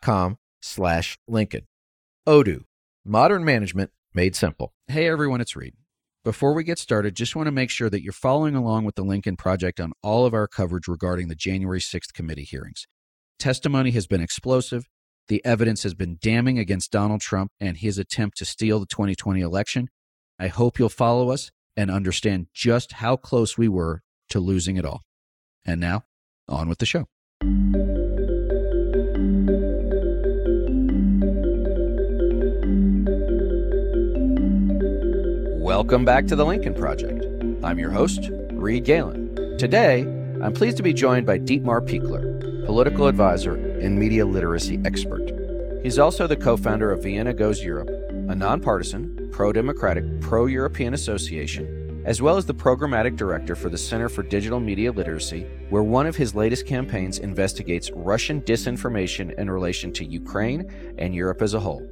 com slash Lincoln. Odoo, modern management made simple. Hey everyone, it's Reed. Before we get started, just want to make sure that you're following along with the Lincoln Project on all of our coverage regarding the January 6th committee hearings. Testimony has been explosive. The evidence has been damning against Donald Trump and his attempt to steal the 2020 election. I hope you'll follow us and understand just how close we were to losing it all. And now, on with the show. Welcome back to the Lincoln Project. I'm your host, Reed Galen. Today, I'm pleased to be joined by Dietmar Pichler, political advisor and media literacy expert. He's also the co founder of Vienna Goes Europe, a nonpartisan, pro democratic, pro European association, as well as the programmatic director for the Center for Digital Media Literacy, where one of his latest campaigns investigates Russian disinformation in relation to Ukraine and Europe as a whole.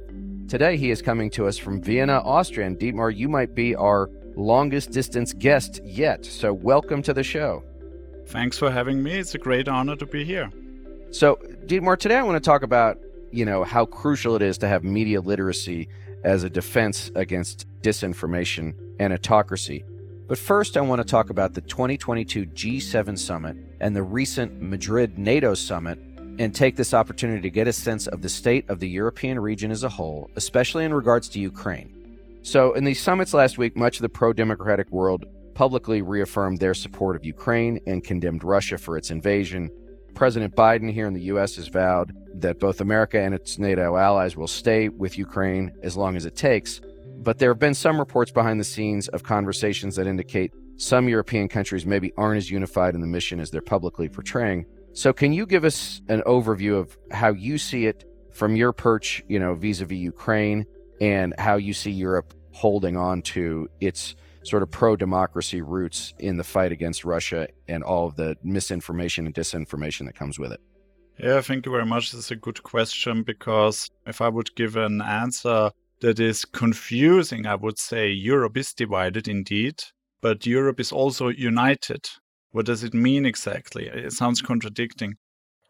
Today, he is coming to us from Vienna, Austria. And Dietmar, you might be our longest distance guest yet. So, welcome to the show. Thanks for having me. It's a great honor to be here. So, Dietmar, today I want to talk about, you know, how crucial it is to have media literacy as a defense against disinformation and autocracy. But first, I want to talk about the 2022 G7 summit and the recent Madrid NATO summit and take this opportunity to get a sense of the state of the European region as a whole, especially in regards to Ukraine. So, in these summits last week, much of the pro democratic world publicly reaffirmed their support of Ukraine and condemned Russia for its invasion. President Biden here in the U.S. has vowed that both America and its NATO allies will stay with Ukraine as long as it takes. But there have been some reports behind the scenes of conversations that indicate some European countries maybe aren't as unified in the mission as they're publicly portraying. So, can you give us an overview of how you see it from your perch, you know, vis-a-vis Ukraine, and how you see Europe holding on to its sort of pro-democracy roots in the fight against Russia and all of the misinformation and disinformation that comes with it? Yeah, thank you very much. This is a good question because if I would give an answer that is confusing, I would say Europe is divided indeed, but Europe is also united. What does it mean exactly? It sounds contradicting.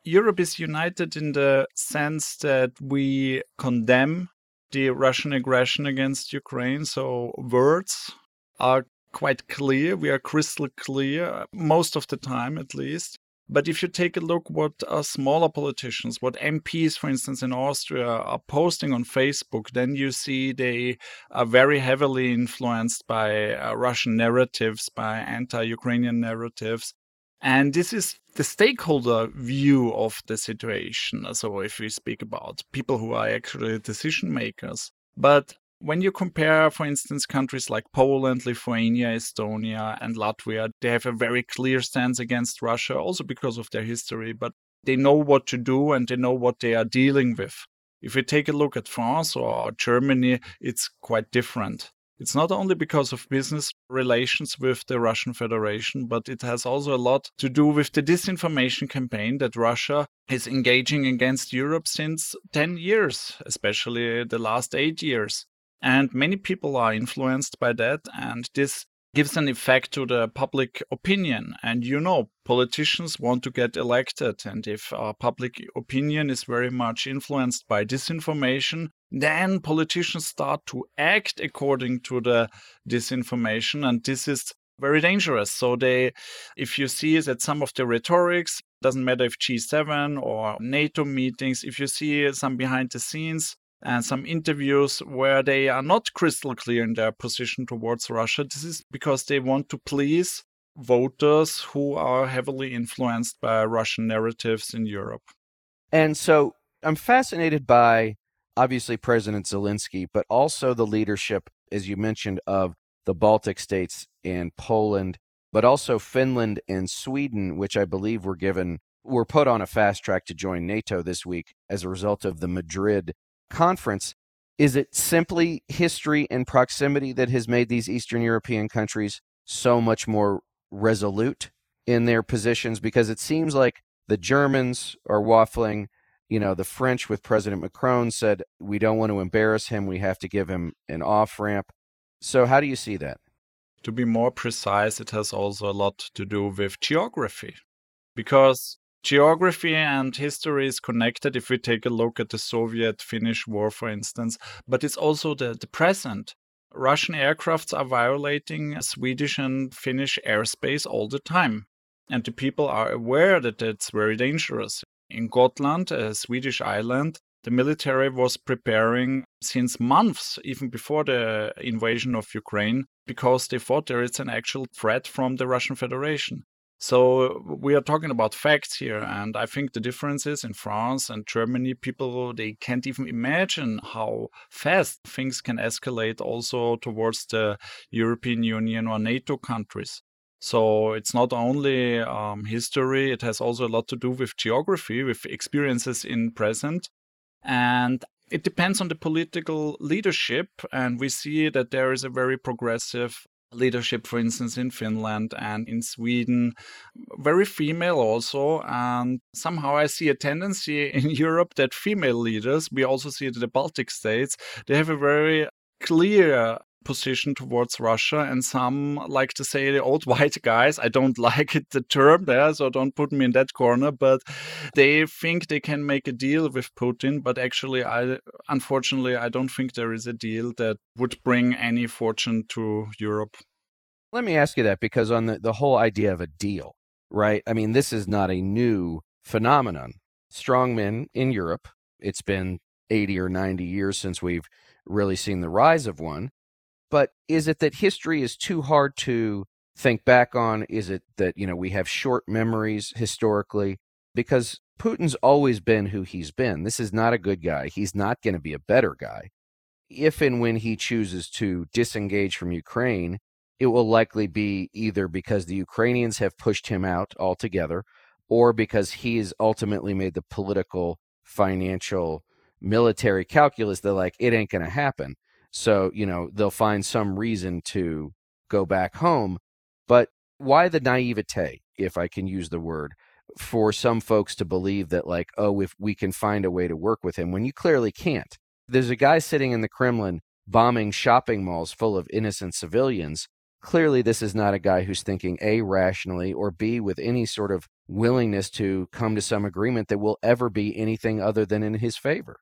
Europe is united in the sense that we condemn the Russian aggression against Ukraine. So words are quite clear. We are crystal clear, uh, most of the time at least. But if you take a look what uh, smaller politicians, what MPs, for instance, in Austria are posting on Facebook, then you see they are very heavily influenced by uh, Russian narratives, by anti-Ukrainian narratives. And this is the stakeholder view of the situation. So if we speak about people who are actually decision makers. But when you compare, for instance, countries like Poland, Lithuania, Estonia, and Latvia, they have a very clear stance against Russia, also because of their history, but they know what to do and they know what they are dealing with. If we take a look at France or Germany, it's quite different. It's not only because of business relations with the Russian Federation, but it has also a lot to do with the disinformation campaign that Russia is engaging against Europe since 10 years, especially the last eight years. And many people are influenced by that. And this gives an effect to the public opinion. And you know, politicians want to get elected. And if uh, public opinion is very much influenced by disinformation, then politicians start to act according to the disinformation. And this is very dangerous. So they, if you see that some of the rhetorics, doesn't matter if G7 or NATO meetings, if you see some behind the scenes and some interviews where they are not crystal clear in their position towards Russia. This is because they want to please voters who are heavily influenced by Russian narratives in Europe. And so I'm fascinated by obviously President Zelensky, but also the leadership, as you mentioned, of the Baltic states and Poland, but also Finland and Sweden, which I believe were given were put on a fast track to join NATO this week as a result of the Madrid conference. Is it simply history and proximity that has made these Eastern European countries so much more resolute in their positions? Because it seems like the Germans are waffling. You know, the French with President Macron said, we don't want to embarrass him. We have to give him an off ramp. So, how do you see that? To be more precise, it has also a lot to do with geography. Because geography and history is connected if we take a look at the Soviet Finnish War, for instance, but it's also the, the present. Russian aircrafts are violating Swedish and Finnish airspace all the time. And the people are aware that it's very dangerous. In Gotland, a Swedish island, the military was preparing since months, even before the invasion of Ukraine, because they thought there is an actual threat from the Russian Federation. So we are talking about facts here, and I think the differences in France and Germany, people they can't even imagine how fast things can escalate also towards the European Union or NATO countries. So it's not only um, history; it has also a lot to do with geography, with experiences in present, and it depends on the political leadership. And we see that there is a very progressive leadership, for instance, in Finland and in Sweden, very female also. And somehow I see a tendency in Europe that female leaders, we also see it in the Baltic states, they have a very clear position towards Russia, and some like to say the old white guys. I don't like it, the term there, so don't put me in that corner. But they think they can make a deal with Putin, but actually, I unfortunately I don't think there is a deal that would bring any fortune to Europe. Let me ask you that because on the, the whole idea of a deal, right? I mean, this is not a new phenomenon. Strongmen in Europe, it's been 80 or 90 years since we've really seen the rise of one but is it that history is too hard to think back on? Is it that, you know, we have short memories historically? Because Putin's always been who he's been. This is not a good guy. He's not going to be a better guy. If and when he chooses to disengage from Ukraine, it will likely be either because the Ukrainians have pushed him out altogether or because he has ultimately made the political, financial, military calculus that, like, it ain't going to happen. So, you know, they'll find some reason to go back home. But why the naivete, if I can use the word, for some folks to believe that, like, oh, if we can find a way to work with him when you clearly can't? There's a guy sitting in the Kremlin bombing shopping malls full of innocent civilians. Clearly, this is not a guy who's thinking A, rationally, or B, with any sort of willingness to come to some agreement that will ever be anything other than in his favor.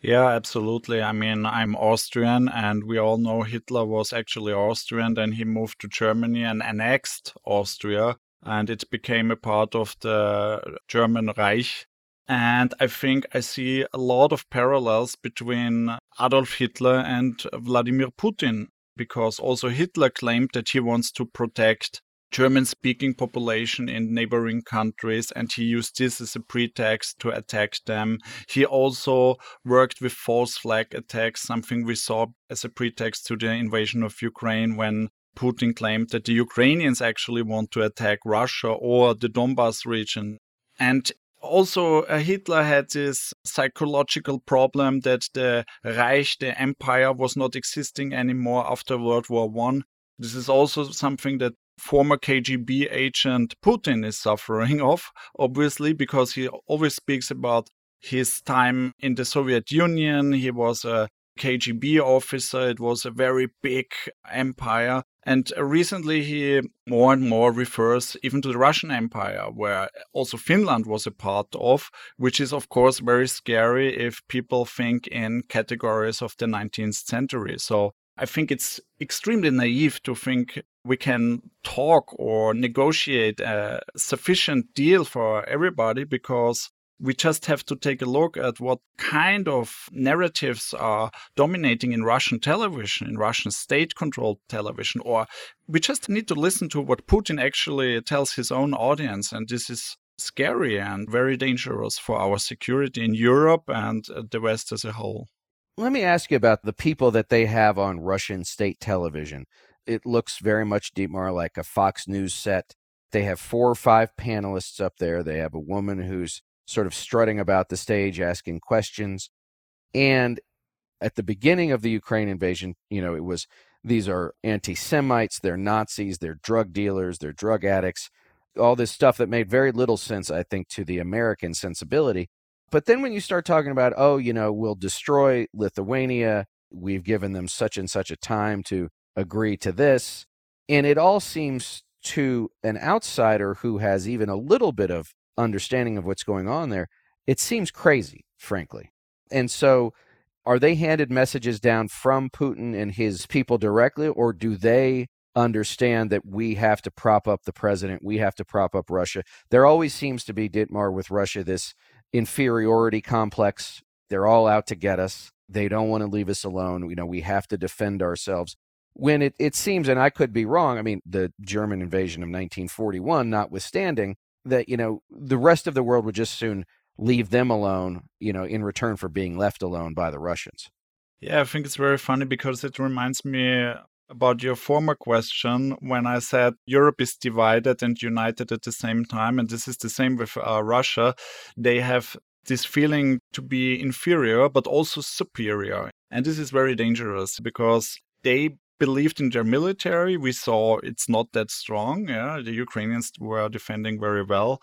Yeah, absolutely. I mean, I'm Austrian, and we all know Hitler was actually Austrian. Then he moved to Germany and annexed Austria, and it became a part of the German Reich. And I think I see a lot of parallels between Adolf Hitler and Vladimir Putin, because also Hitler claimed that he wants to protect German speaking population in neighboring countries, and he used this as a pretext to attack them. He also worked with false flag attacks, something we saw as a pretext to the invasion of Ukraine when Putin claimed that the Ukrainians actually want to attack Russia or the Donbass region. And also, uh, Hitler had this psychological problem that the Reich, the empire, was not existing anymore after World War One. This is also something that former KGB agent Putin is suffering of, obviously, because he always speaks about his time in the Soviet Union. He was a KGB officer. It was a very big empire. And recently, he more and more refers even to the Russian Empire, where also Finland was a part of, which is, of course, very scary if people think in categories of the 19th century. So I think it's extremely naive to think we can talk or negotiate a sufficient deal for everybody because we just have to take a look at what kind of narratives are dominating in Russian television, in Russian state controlled television, or we just need to listen to what Putin actually tells his own audience. And this is scary and very dangerous for our security in Europe and the West as a whole. Let me ask you about the people that they have on Russian state television. It looks very much, Dietmar, like a Fox News set. They have four or five panelists up there. They have a woman who's sort of strutting about the stage asking questions. And at the beginning of the Ukraine invasion, you know, it was these are anti Semites, they're Nazis, they're drug dealers, they're drug addicts, all this stuff that made very little sense, I think, to the American sensibility. But then when you start talking about, oh, you know, we'll destroy Lithuania, we've given them such and such a time to agree to this. And it all seems to an outsider who has even a little bit of understanding of what's going on there, it seems crazy, frankly. And so are they handed messages down from Putin and his people directly, or do they understand that we have to prop up the president? We have to prop up Russia. There always seems to be, Dietmar, with Russia, this inferiority complex. They're all out to get us. They don't want to leave us alone. You know, we have to defend ourselves. When it, it seems, and I could be wrong, I mean, the German invasion of 1941 notwithstanding, that, you know, the rest of the world would just soon leave them alone, you know, in return for being left alone by the Russians. Yeah, I think it's very funny because it reminds me about your former question when I said Europe is divided and united at the same time. And this is the same with uh, Russia. They have this feeling to be inferior, but also superior. And this is very dangerous because they believed in their military. We saw it's not that strong. Yeah, the Ukrainians were defending very well.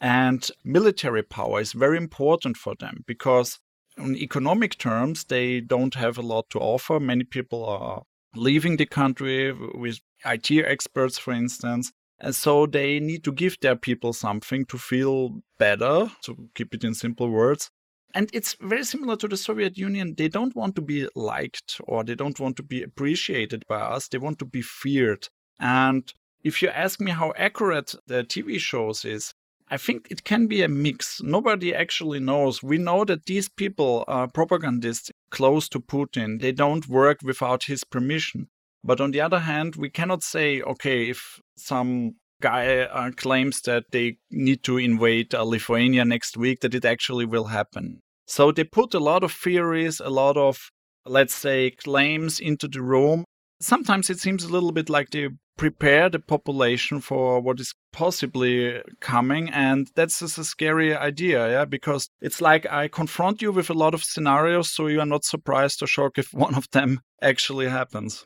And military power is very important for them because, in economic terms, they don't have a lot to offer. Many people are leaving the country with IT experts, for instance. And so they need to give their people something to feel better, to keep it in simple words. And it's very similar to the Soviet Union. They don't want to be liked or they don't want to be appreciated by us. They want to be feared. And if you ask me how accurate the TV shows is, I think it can be a mix. Nobody actually knows. We know that these people are propagandists close to Putin. They don't work without his permission. But on the other hand, we cannot say, okay, if some guy uh, claims that they need to invade uh, Lithuania next week, that it actually will happen. So they put a lot of theories, a lot of, let's say, claims into the room. Sometimes it seems a little bit like they prepare the population for what is possibly coming. And that's just a scary idea, yeah, because it's like I confront you with a lot of scenarios so you are not surprised or shocked if one of them actually happens.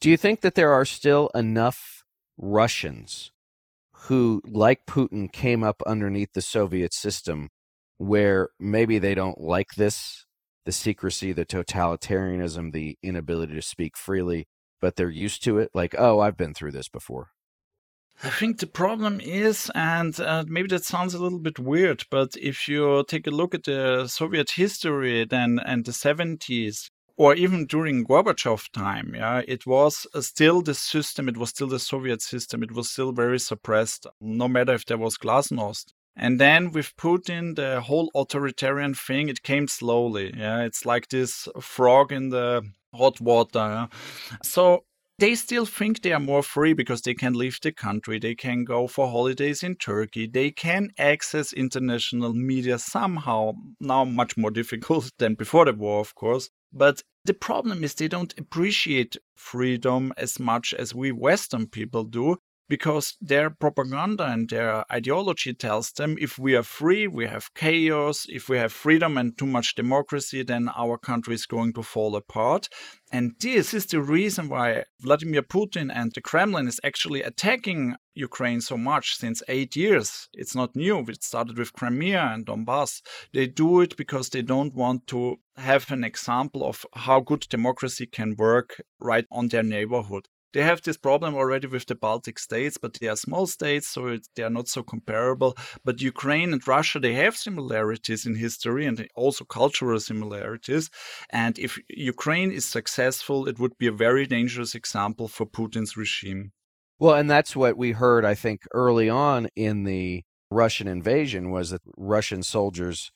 Do you think that there are still enough Russians who, like Putin, came up underneath the Soviet system where maybe they don't like this the secrecy, the totalitarianism, the inability to speak freely, but they're used to it. Like, oh, I've been through this before. I think the problem is, and uh, maybe that sounds a little bit weird, but if you take a look at the Soviet history then and the 70s, or even during Gorbachev time, yeah, it was uh, still the system, it was still the Soviet system, it was still very suppressed, no matter if there was glasnost. And then with Putin, the whole authoritarian thing, it came slowly. Yeah, it's like this frog in the hot water. Yeah? So they still think they are more free because they can leave the country, they can go for holidays in Turkey, they can access international media somehow, now much more difficult than before the war, of course. But the problem is they don't appreciate freedom as much as we Western people do because their propaganda and their ideology tells them if we are free, we have chaos. If we have freedom and too much democracy, then our country is going to fall apart. And this is the reason why Vladimir Putin and the Kremlin is actually attacking Ukraine so much since eight years. It's not new. It started with Crimea and Donbass. They do it because they don't want to have an example of how good democracy can work right on their neighborhood they have this problem already with the Baltic states, but they are small states, so they are not so comparable. But Ukraine and Russia, they have similarities in history and also cultural similarities. And if Ukraine is successful, it would be a very dangerous example for Putin's regime. Well, and that's what we heard, I think, early on in the Russian invasion was that Russian soldiers,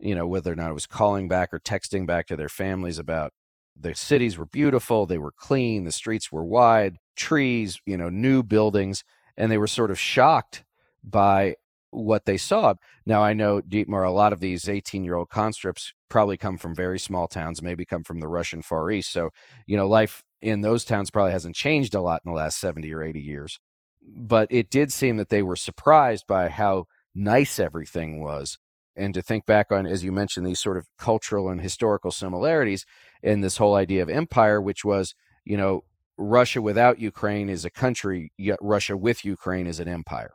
you know, whether or not it was calling back or texting back to their families about the cities were beautiful, they were clean, the streets were wide, trees, you know, new buildings, and they were sort of shocked by what they saw. Now, I know, Dietmar, a lot of these 18 year old conscripts probably come from very small towns, maybe come from the Russian Far East. So, you know, life in those towns probably hasn't changed a lot in the last 70 or 80 years. but it did seem that they were surprised by how nice everything was. And to think back on, as you mentioned, these sort of cultural and historical similarities in this whole idea of empire, which was, you know, Russia without Ukraine is a country, yet Russia with Ukraine is an empire.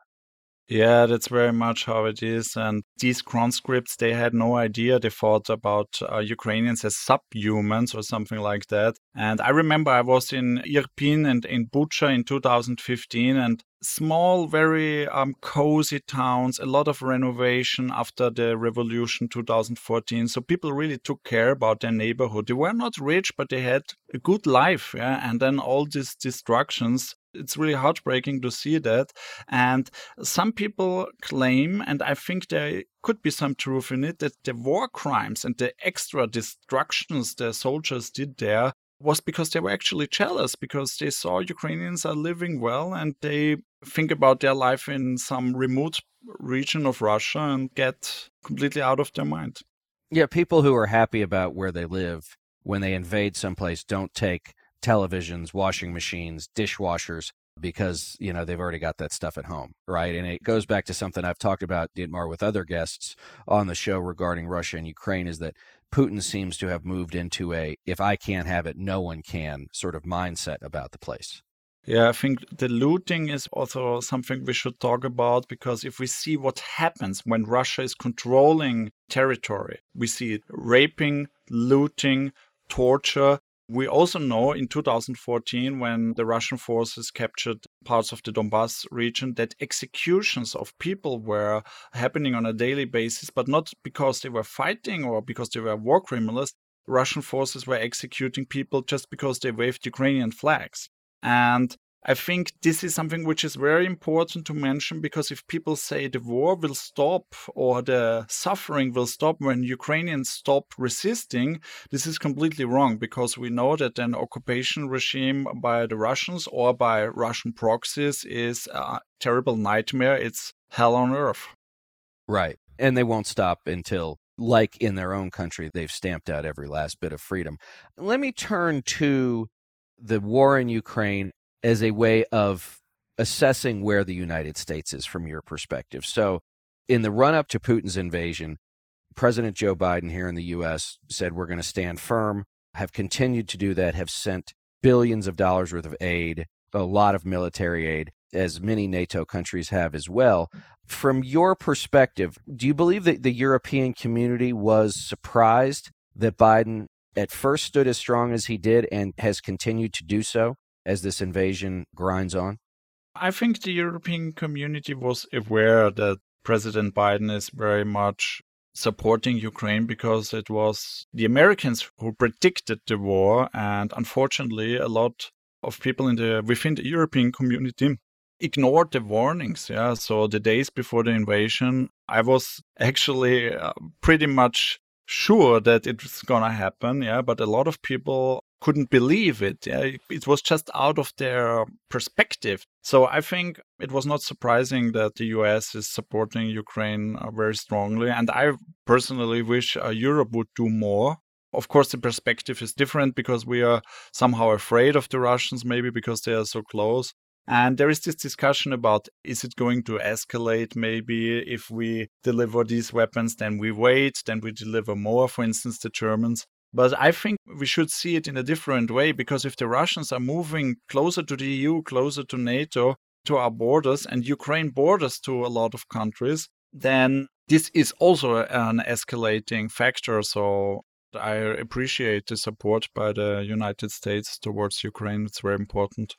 Yeah, that's very much how it is. And these conscripts, they had no idea. They thought about uh, Ukrainians as subhumans or something like that. And I remember I was in Irpin and in Bucha in 2015, and small, very um, cozy towns, a lot of renovation after the revolution 2014. So people really took care about their neighborhood. They were not rich, but they had a good life. Yeah. And then all these destructions it's really heartbreaking to see that. And some people claim, and I think there could be some truth in it, that the war crimes and the extra destructions the soldiers did there was because they were actually jealous because they saw Ukrainians are living well and they think about their life in some remote region of Russia and get completely out of their mind. Yeah, people who are happy about where they live when they invade someplace don't take televisions, washing machines, dishwashers because you know they've already got that stuff at home right? And it goes back to something i've talked about dietmar with other guests on the show regarding russia and ukraine is that putin seems to have moved into a if i can't have it no one can sort of mindset about the place. Yeah, I think the looting is also something we should talk about because if we see what happens when Russia is controlling territory, we see raping, looting, torture, we also know in 2014, when the Russian forces captured parts of the Donbass region, that executions of people were happening on a daily basis, but not because they were fighting or because they were war criminals. Russian forces were executing people just because they waved Ukrainian flags. And I think this is something which is very important to mention because if people say the war will stop or the suffering will stop when Ukrainians stop resisting, this is completely wrong because we know that an occupation regime by the Russians or by Russian proxies is a terrible nightmare. It's hell on earth. Right. And they won't stop until like in their own country, they've stamped out every last bit of freedom. Let me turn to the war in Ukraine as a way of assessing where the United States is from your perspective. So, in the run up to Putin's invasion, President Joe Biden here in the U.S. said we're going to stand firm, have continued to do that, have sent billions of dollars worth of aid, a lot of military aid, as many NATO countries have as well. From your perspective, do you believe that the European community was surprised that Biden at first stood as strong as he did and has continued to do so? As this invasion grinds on? I think the European community was aware that President Biden is very much supporting Ukraine because it was the Americans who predicted the war and unfortunately a lot of people in the within the European community ignored the warnings yeah so the days before the invasion I was actually uh, pretty much sure that it was going to happen yeah but a lot of people couldn't believe it. It was just out of their perspective. So I think it was not surprising that the US is supporting Ukraine uh, very strongly. And I personally wish uh, Europe would do more. Of course, the perspective is different because we are somehow afraid of the Russians, maybe because they are so close. And there is this discussion about is it going to escalate maybe if we deliver these weapons, then we wait, then we deliver more, for instance, the Germans. But I think we should see it in a different way because if the Russians are moving closer to the EU, closer to NATO, to our borders, and Ukraine borders to a lot of countries, then this is also an escalating factor. So I appreciate the support by the United States towards Ukraine. It's very important.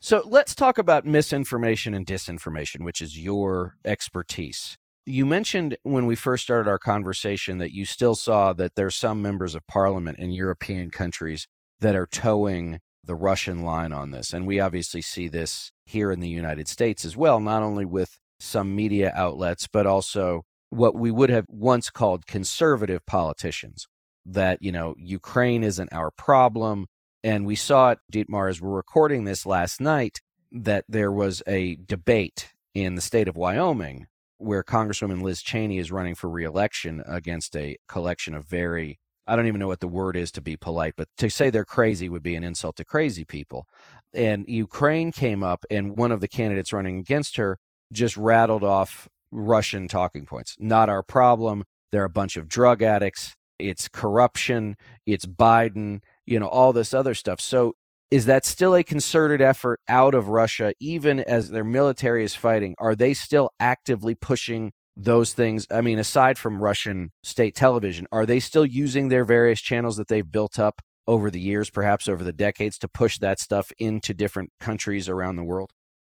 So let's talk about misinformation and disinformation, which is your expertise. You mentioned when we first started our conversation that you still saw that there's some members of parliament in European countries that are toeing the Russian line on this. And we obviously see this here in the United States as well, not only with some media outlets, but also what we would have once called conservative politicians. That, you know, Ukraine isn't our problem. And we saw it, Dietmar, as we're recording this last night, that there was a debate in the state of Wyoming where Congresswoman Liz Cheney is running for reelection against a collection of very I don't even know what the word is to be polite, but to say they're crazy would be an insult to crazy people. And Ukraine came up, and one of the candidates running against her just rattled off Russian talking points. Not our problem. They're a bunch of drug addicts. It's corruption. It's Biden, you know, all this other stuff. So is that still a concerted effort out of Russia, even as their military is fighting? Are they still actively pushing those things? I mean, aside from Russian state television, are they still using their various channels that they've built up over the years, perhaps over the decades, to push that stuff into different countries around the world?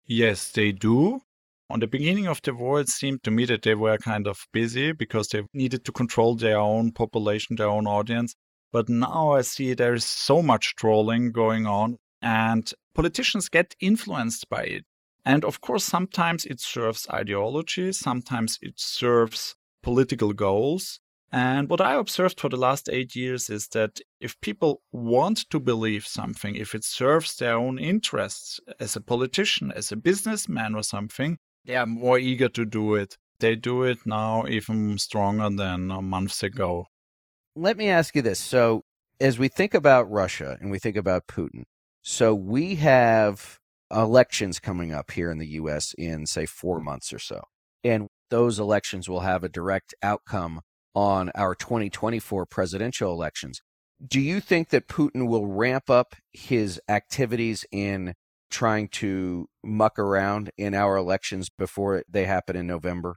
Yes, they do. On the beginning of the war, it seemed to me that they were kind of busy because they needed to control their own population, their own audience. But now I see there's so much trolling going on, and politicians get influenced by it. And of course, sometimes it serves ideology, sometimes it serves political goals. And what I observed for the last eight years is that if people want to believe something, if it serves their own interests as a politician, as a businessman or something, they are more eager to do it. They do it now even stronger than months ago. Let me ask you this. So, as we think about Russia and we think about Putin, so we have elections coming up here in the US in, say, four months or so. And those elections will have a direct outcome on our 2024 presidential elections. Do you think that Putin will ramp up his activities in trying to muck around in our elections before they happen in November?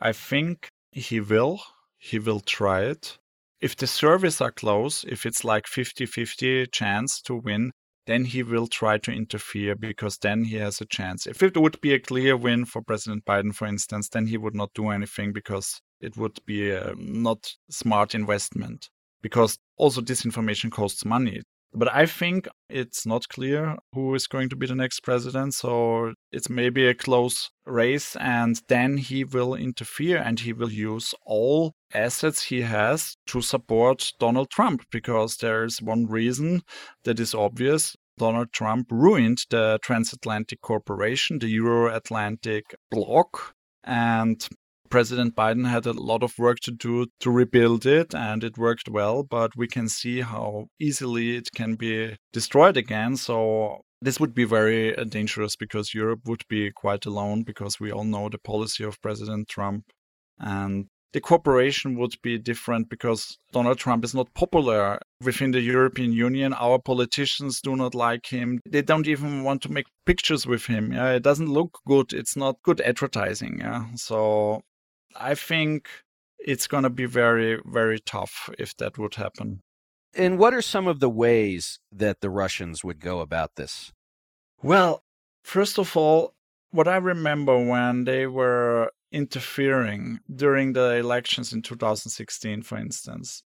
I think he will. He will try it. If the surveys are close, if it's like 50 50 chance to win, then he will try to interfere because then he has a chance. If it would be a clear win for President Biden, for instance, then he would not do anything because it would be a not smart investment. Because also disinformation costs money. But I think it's not clear who is going to be the next president. So it's maybe a close race. And then he will interfere and he will use all assets he has to support Donald Trump because there's one reason that is obvious. Donald Trump ruined the transatlantic corporation, the Euro Atlantic bloc. And President Biden had a lot of work to do to rebuild it, and it worked well, but we can see how easily it can be destroyed again. So, this would be very uh, dangerous because Europe would be quite alone because we all know the policy of President Trump. And the cooperation would be different because Donald Trump is not popular within the European Union. Our politicians do not like him. They don't even want to make pictures with him. Yeah, it doesn't look good. It's not good advertising. Yeah, so I think it's going to be very, very tough if that would happen. And what are some of the ways that the Russians would go about this? Well, first of all, what I remember when they were interfering during the elections in 2016, for instance,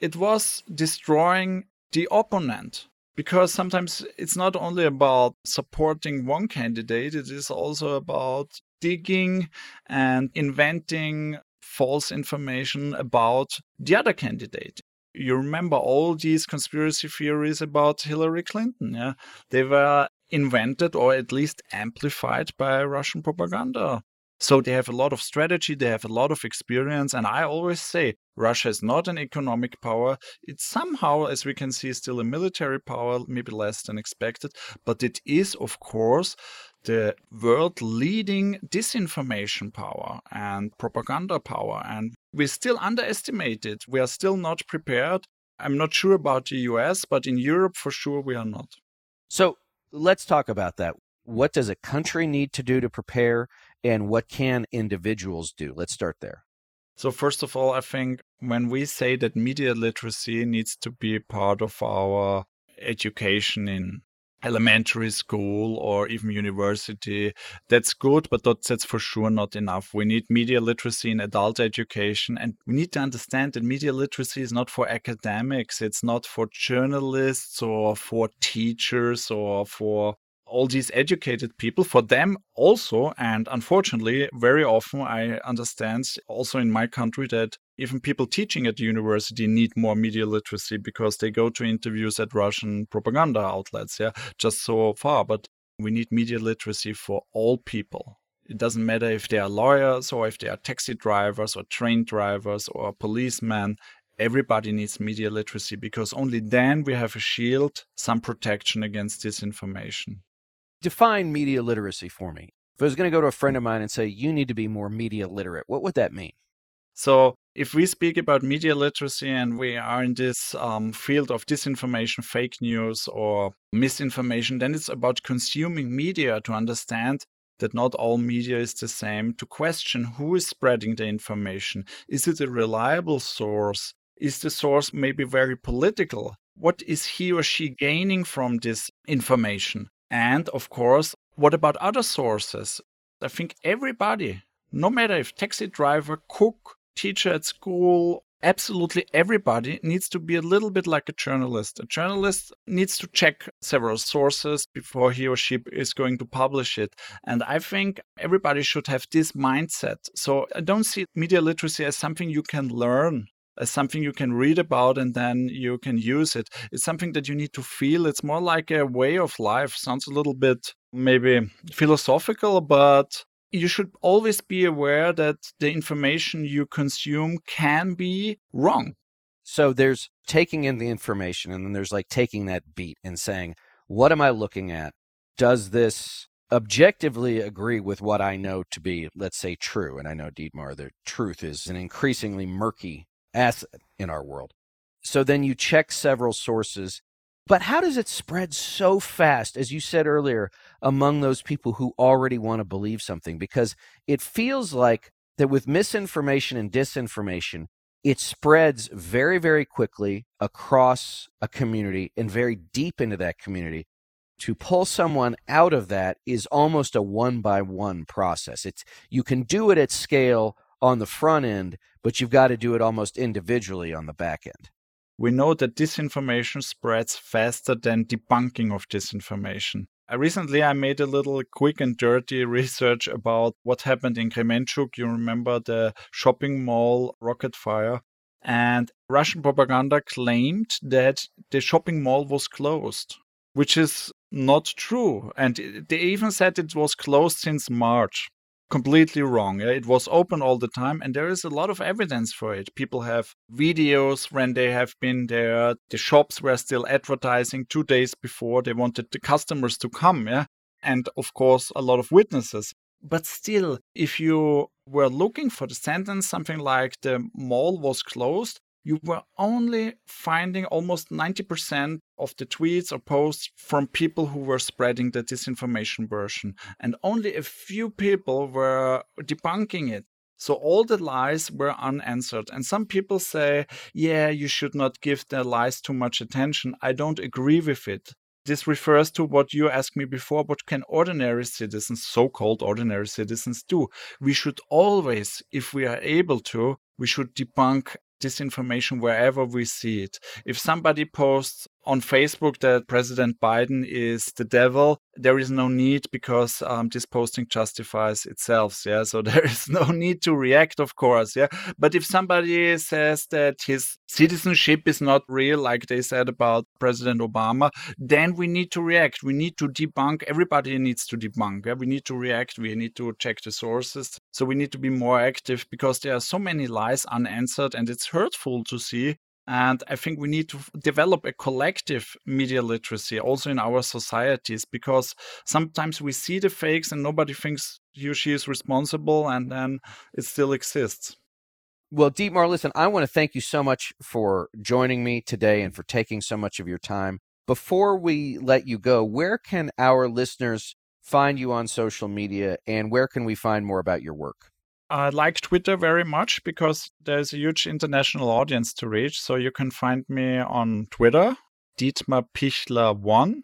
it was destroying the opponent. Because sometimes it's not only about supporting one candidate, it is also about digging and inventing false information about the other candidate. You remember all these conspiracy theories about Hillary Clinton, yeah? They were invented or at least amplified by Russian propaganda. So they have a lot of strategy, they have a lot of experience. And I always say Russia is not an economic power. It's somehow, as we can see, still a military power, maybe less than expected. But it is, of course, the world leading disinformation power and propaganda power. And we still underestimate it. We are still not prepared. I'm not sure about the US, but in Europe, for sure, we are not. So let's talk about that. What does a country need to do to prepare, and what can individuals do? Let's start there. So, first of all, I think when we say that media literacy needs to be part of our education in elementary school or even university that's good but that's for sure not enough. We need media literacy in adult education and we need to understand that media literacy is not for academics. It's not for journalists or for teachers or for all these educated people for them also. And unfortunately very often i understand also in my country that even people teaching at university need more media literacy because they go to interviews at russian propaganda outlets yeah just so far. But we need media literacy for all people. It doesn't matter if they are lawyers or if they are taxi drivers or train drivers or policemen. Everybody needs media literacy because only then we have a shield, some protection against disinformation. Define media literacy for me. If I was going to go to a friend of mine and say, you need to be more media literate, what would that mean? So, if we speak about media literacy and we are in this um, field of disinformation, fake news, or misinformation, then it's about consuming media to understand that not all media is the same, to question who is spreading the information. Is it a reliable source? Is the source maybe very political? What is he or she gaining from this information? And of course, what about other sources? I think everybody, no matter if taxi driver, cook, teacher at school, absolutely everybody needs to be a little bit like a journalist. A journalist needs to check several sources before he or she is going to publish it. And I think everybody should have this mindset. So I don't see media literacy as something you can learn. As something you can read about and then you can use it. It's something that you need to feel. It's more like a way of life. Sounds a little bit maybe philosophical, but you should always be aware that the information you consume can be wrong. So there's taking in the information, and then there's like taking that beat and saying, what am I looking at? Does this objectively agree with what I know to be, let's say, true? And I know, Dietmar, the truth is an increasingly murky asset in our world. So then you check several sources but how does it spread so fast, as you said earlier, among those people who already want to believe something? Because it feels like that with misinformation and disinformation, it spreads very, very quickly across a community and very deep into that community. To pull someone out of that is almost a one by one process. It's you can do it at scale on the front end, but you've got to do it almost individually on the back end we know that disinformation spreads faster than debunking of disinformation. Uh, recently, I made a little quick and dirty research about what happened in Kremenchuk. You remember the shopping mall rocket fire? And Russian propaganda claimed that the shopping mall was closed, which is not true. And they even said it was closed since March completely wrong. It was open all the time, and there is a lot of evidence for it. People have videos when they have been there. The shops were still advertising two days before they wanted the customers to come. Yeah. And of course, a lot of witnesses. But still, if you were looking for the sentence, something like the mall was closed, you were only finding almost 90% of the tweets or posts from people who were spreading the disinformation version. And only a few people were debunking it. So all the lies were unanswered. And some people say, yeah, you should not give the lies too much attention. I don't agree with it. This refers to what you asked me before. What can ordinary citizens, so called ordinary citizens, do? We should always, if we are able to, we should debunk disinformation wherever we see it. If somebody posts on Facebook that President Biden is the devil, there is no need because um, this posting justifies itself. Yeah, so there is no need to react, of course. Yeah, but if somebody says that his citizenship is not real, like they said about President Obama, then we need to react. We need to debunk. Everybody needs to debunk. Yeah? We need to react. We need to check the sources. So we need to be more active because there are so many lies unanswered, and it's hurtful to see and I think we need to develop a collective media literacy also in our societies because sometimes we see the fakes and nobody thinks he or she is responsible and then it still exists. Well, Dietmar, listen, I want to thank you so much for joining me today and for taking so much of your time. Before we let you go, where can our listeners find you on social media and where can we find more about your work? I like Twitter very much because there's a huge international audience to reach. So you can find me on Twitter, Dietmar Pichler1.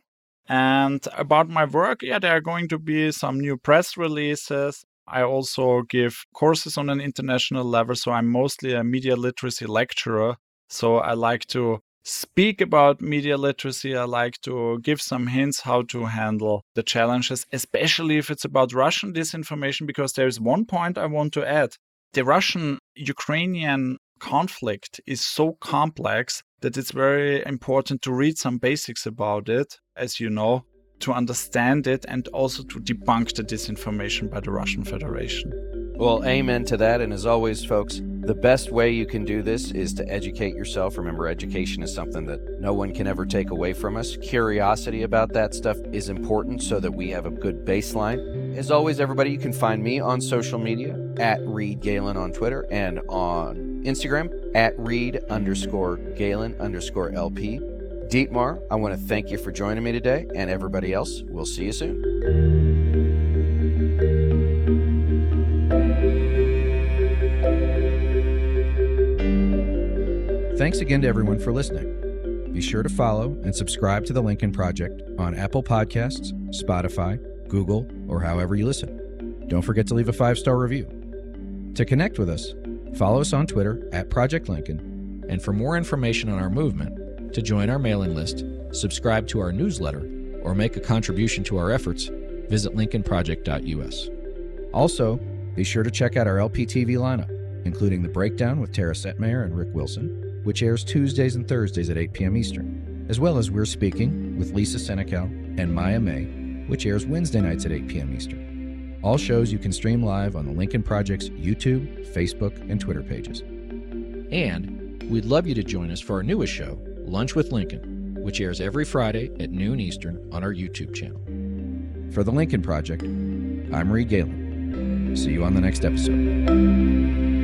And about my work, yeah, there are going to be some new press releases. I also give courses on an international level. So I'm mostly a media literacy lecturer. So I like to speak about media literacy. I like to give some hints how to handle the challenges, especially if it's about Russian disinformation, because there's one point I want to add. The Russian Ukrainian conflict is so complex that it's very important to read some basics about it, as you know, to understand it and also to debunk the disinformation by the Russian Federation. Well, amen to that. And as always, folks, the best way you can do this is to educate yourself. Remember, education is something that no one can ever take away from us. Curiosity about that stuff is important so that we have a good baseline. As always, everybody, you can find me on social media at Reed Galen on Twitter and on Instagram at Reed underscore Galen underscore LP. Dietmar, I want to thank you for joining me today, and everybody else, we'll see you soon. Thanks again to everyone for listening. Be sure to follow and subscribe to the Lincoln Project on Apple Podcasts, Spotify, Google, or however you listen. Don't forget to leave a five star review. To connect with us, follow us on Twitter at Project Lincoln. And for more information on our movement, to join our mailing list, subscribe to our newsletter, or make a contribution to our efforts, visit lincolnproject.us. Also, be sure to check out our LPTV lineup, including The Breakdown with Tara Setmayer and Rick Wilson, which airs Tuesdays and Thursdays at 8 p.m. Eastern, as well as We're Speaking with Lisa Senecal and Maya May, which airs Wednesday nights at 8 p.m. Eastern. All shows you can stream live on the Lincoln Project's YouTube, Facebook, and Twitter pages. And we'd love you to join us for our newest show, Lunch with Lincoln, which airs every Friday at noon Eastern on our YouTube channel. For the Lincoln Project, I'm Reed Galen. See you on the next episode.